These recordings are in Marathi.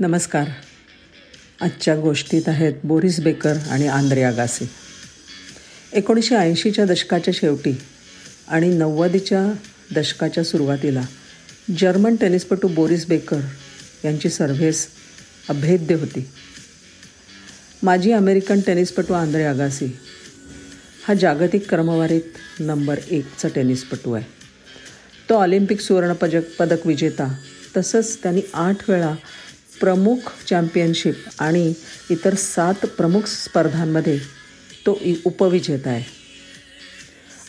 नमस्कार. आजच्या गोष्टीत आहेत बोरिस बेकर आणि आंद्रे आगासी. एकोणीसशे ऐंशीच्या दशकाच्या शेवटी आणि नव्वदीच्या दशकाच्या सुरुवातीला जर्मन टेनिसपटू बोरिस बेकर यांची सर्व्हिस अभेद्य होती. माजी अमेरिकन टेनिसपटू आंद्रे आगासी हा जागतिक क्रमवारीत नंबर एकचा टेनिसपटू आहे. तो ऑलिम्पिक सुवर्णपदक पदक विजेता. तसंच त्यांनी आठ वेळा प्रमुख चॅम्पियनशिप आणि इतर सात प्रमुख स्पर्धांमध्ये तो उपविजेता आहे.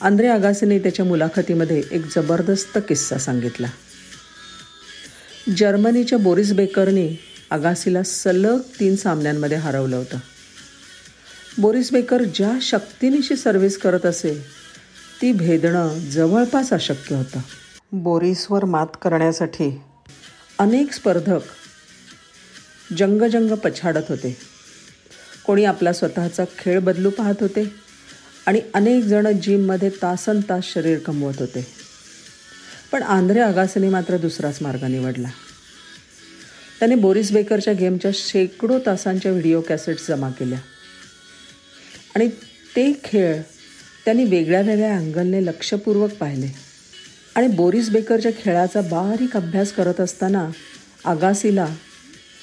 आंद्रे आगासीने त्याच्या मुलाखतीमध्ये एक जबरदस्त किस्सा सांगितला. जर्मनीच्या बोरिस बेकरने आगासीला सलग तीन सामन्यांमध्ये हरवलं होतं. बोरिस बेकर ज्या शक्तीनिशी सर्व्हिस करत असे ती भेदणं जवळपास अशक्य होतं. बोरिसवर मात करण्यासाठी अनेक स्पर्धक जंगजंग पछाडत होते. कोणी आपला स्वतःचा खेळ बदलू पाहत होते आणि अनेक जण जिममध्ये तासन तास शरीर कमवत होते. पण आंध्रे आगासने मात्र दुसराच मार्ग निवडला. त्याने बोरिस बेकरच्या गेमच्या शेकडो तासांच्या व्हिडिओ कॅसेट्स जमा केल्या. आणि ते खेळ त्यांनी वेगळ्या वेगळ्या अँगलने लक्षपूर्वक पाहिले. आणि बोरिस बेकरच्या खेळाचा बारीक अभ्यास करत असताना आगासीला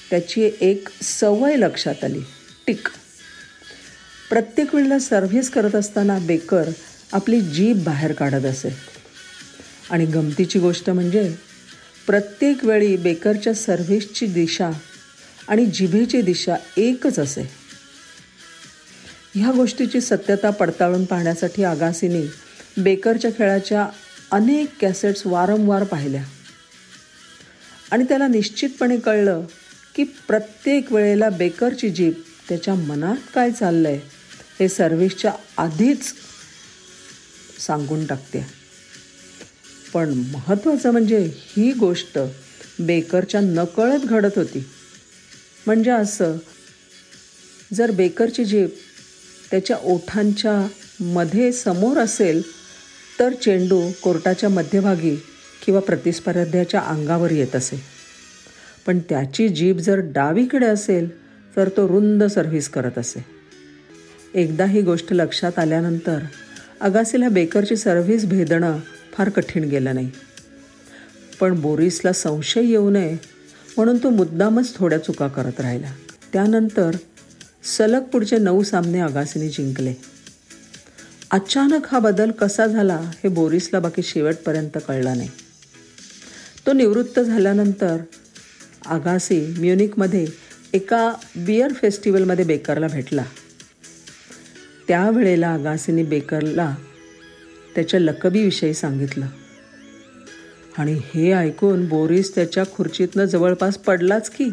त्याची एक सवय लक्षात आली. टिक. प्रत्येक वेळेला सर्व्हिस करत असताना बेकर आपली जीभ बाहेर काढत असे. आणि गमतीची गोष्ट म्हणजे प्रत्येक वेळी बेकरच्या सर्व्हिसची दिशा आणि जिभेची दिशा एकच असे. ह्या गोष्टीची सत्यता पडताळून पाहण्यासाठी आगासीने बेकरच्या खेळाच्या अनेक कॅसेट्स वारंवार पाहिल्या. आणि त्याला निश्चितपणे कळलं की प्रत्येक वेळेला बेकरची जीप त्याच्या मनात काय चाललं आहे हे सर्व्हिसच्या आधीच सांगून टाकते. पण महत्त्वाचं म्हणजे ही गोष्ट बेकरच्या नकळत घडत होती. म्हणजे असं जर बेकरची जीप त्याच्या ओठांच्या मध्ये समोर असेल तर चेंडू कोर्टाच्या मध्यभागी किंवा प्रतिस्पर्ध्याच्या अंगावर येत असे. पण त्याची जीभ जर डावीकडे असेल तर तो रुंद सर्व्हिस करत असे. एकदा ही गोष्ट लक्षात आल्यानंतर अगासीला बेकरची सर्व्हिस भेदणं फार कठीण गेलं नाही. पण बोरिसला संशय येऊ नये म्हणून तो मुद्दामच थोड्या चुका करत राहिला. त्यानंतर सलग पुढचे नऊ सामने अगासीने जिंकले. अचानक हा बदल कसा झाला हे बोरिसला बाकी शेवटपर्यंत कळला नाही. तो निवृत्त झाल्यानंतर आगासी म्युनिकमध्ये एका बियर फेस्टिवलमध्ये बेकरला भेटला. त्यावेळेला आगासीने बेकरला त्याच्या लकबीविषयी सांगितलं. आणि हे ऐकून बोरिस त्याच्या खुर्चीतनं जवळपास पडलाच की.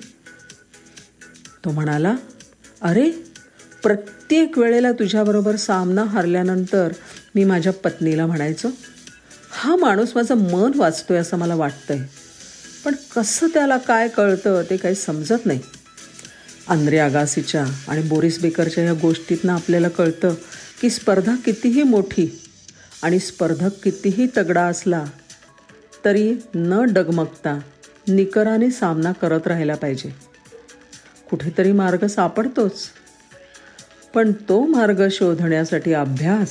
तो म्हणाला अरे प्रत्येक वेळेला तुझ्याबरोबर सामना हरल्यानंतर मी माझ्या पत्नीला म्हणायचो हा माणूस माझं मन वाचतोय असं मला वाटतंय. पण कसं त्याला काय कळतं ते काही समजत नाही. आंद्रे आगासीच्या आणि बोरिस बेकरच्या ह्या गोष्टीतनं आपल्याला कळतं की स्पर्धा कितीही मोठी आणि स्पर्धक कितीही तगडा असला तरी न डगमगता निकराने सामना करत राहायला पाहिजे. कुठेतरी मार्ग सापडतोच. पण तो मार्ग शोधण्यासाठी अभ्यास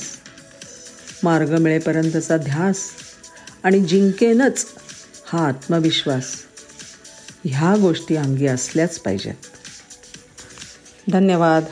मार्ग मिळेपर्यंतचा ध्यास आणि जिंकेनच हा आत्मविश्वास ह्या गोष्टी अंगी असल्याच पाहिजेत. धन्यवाद.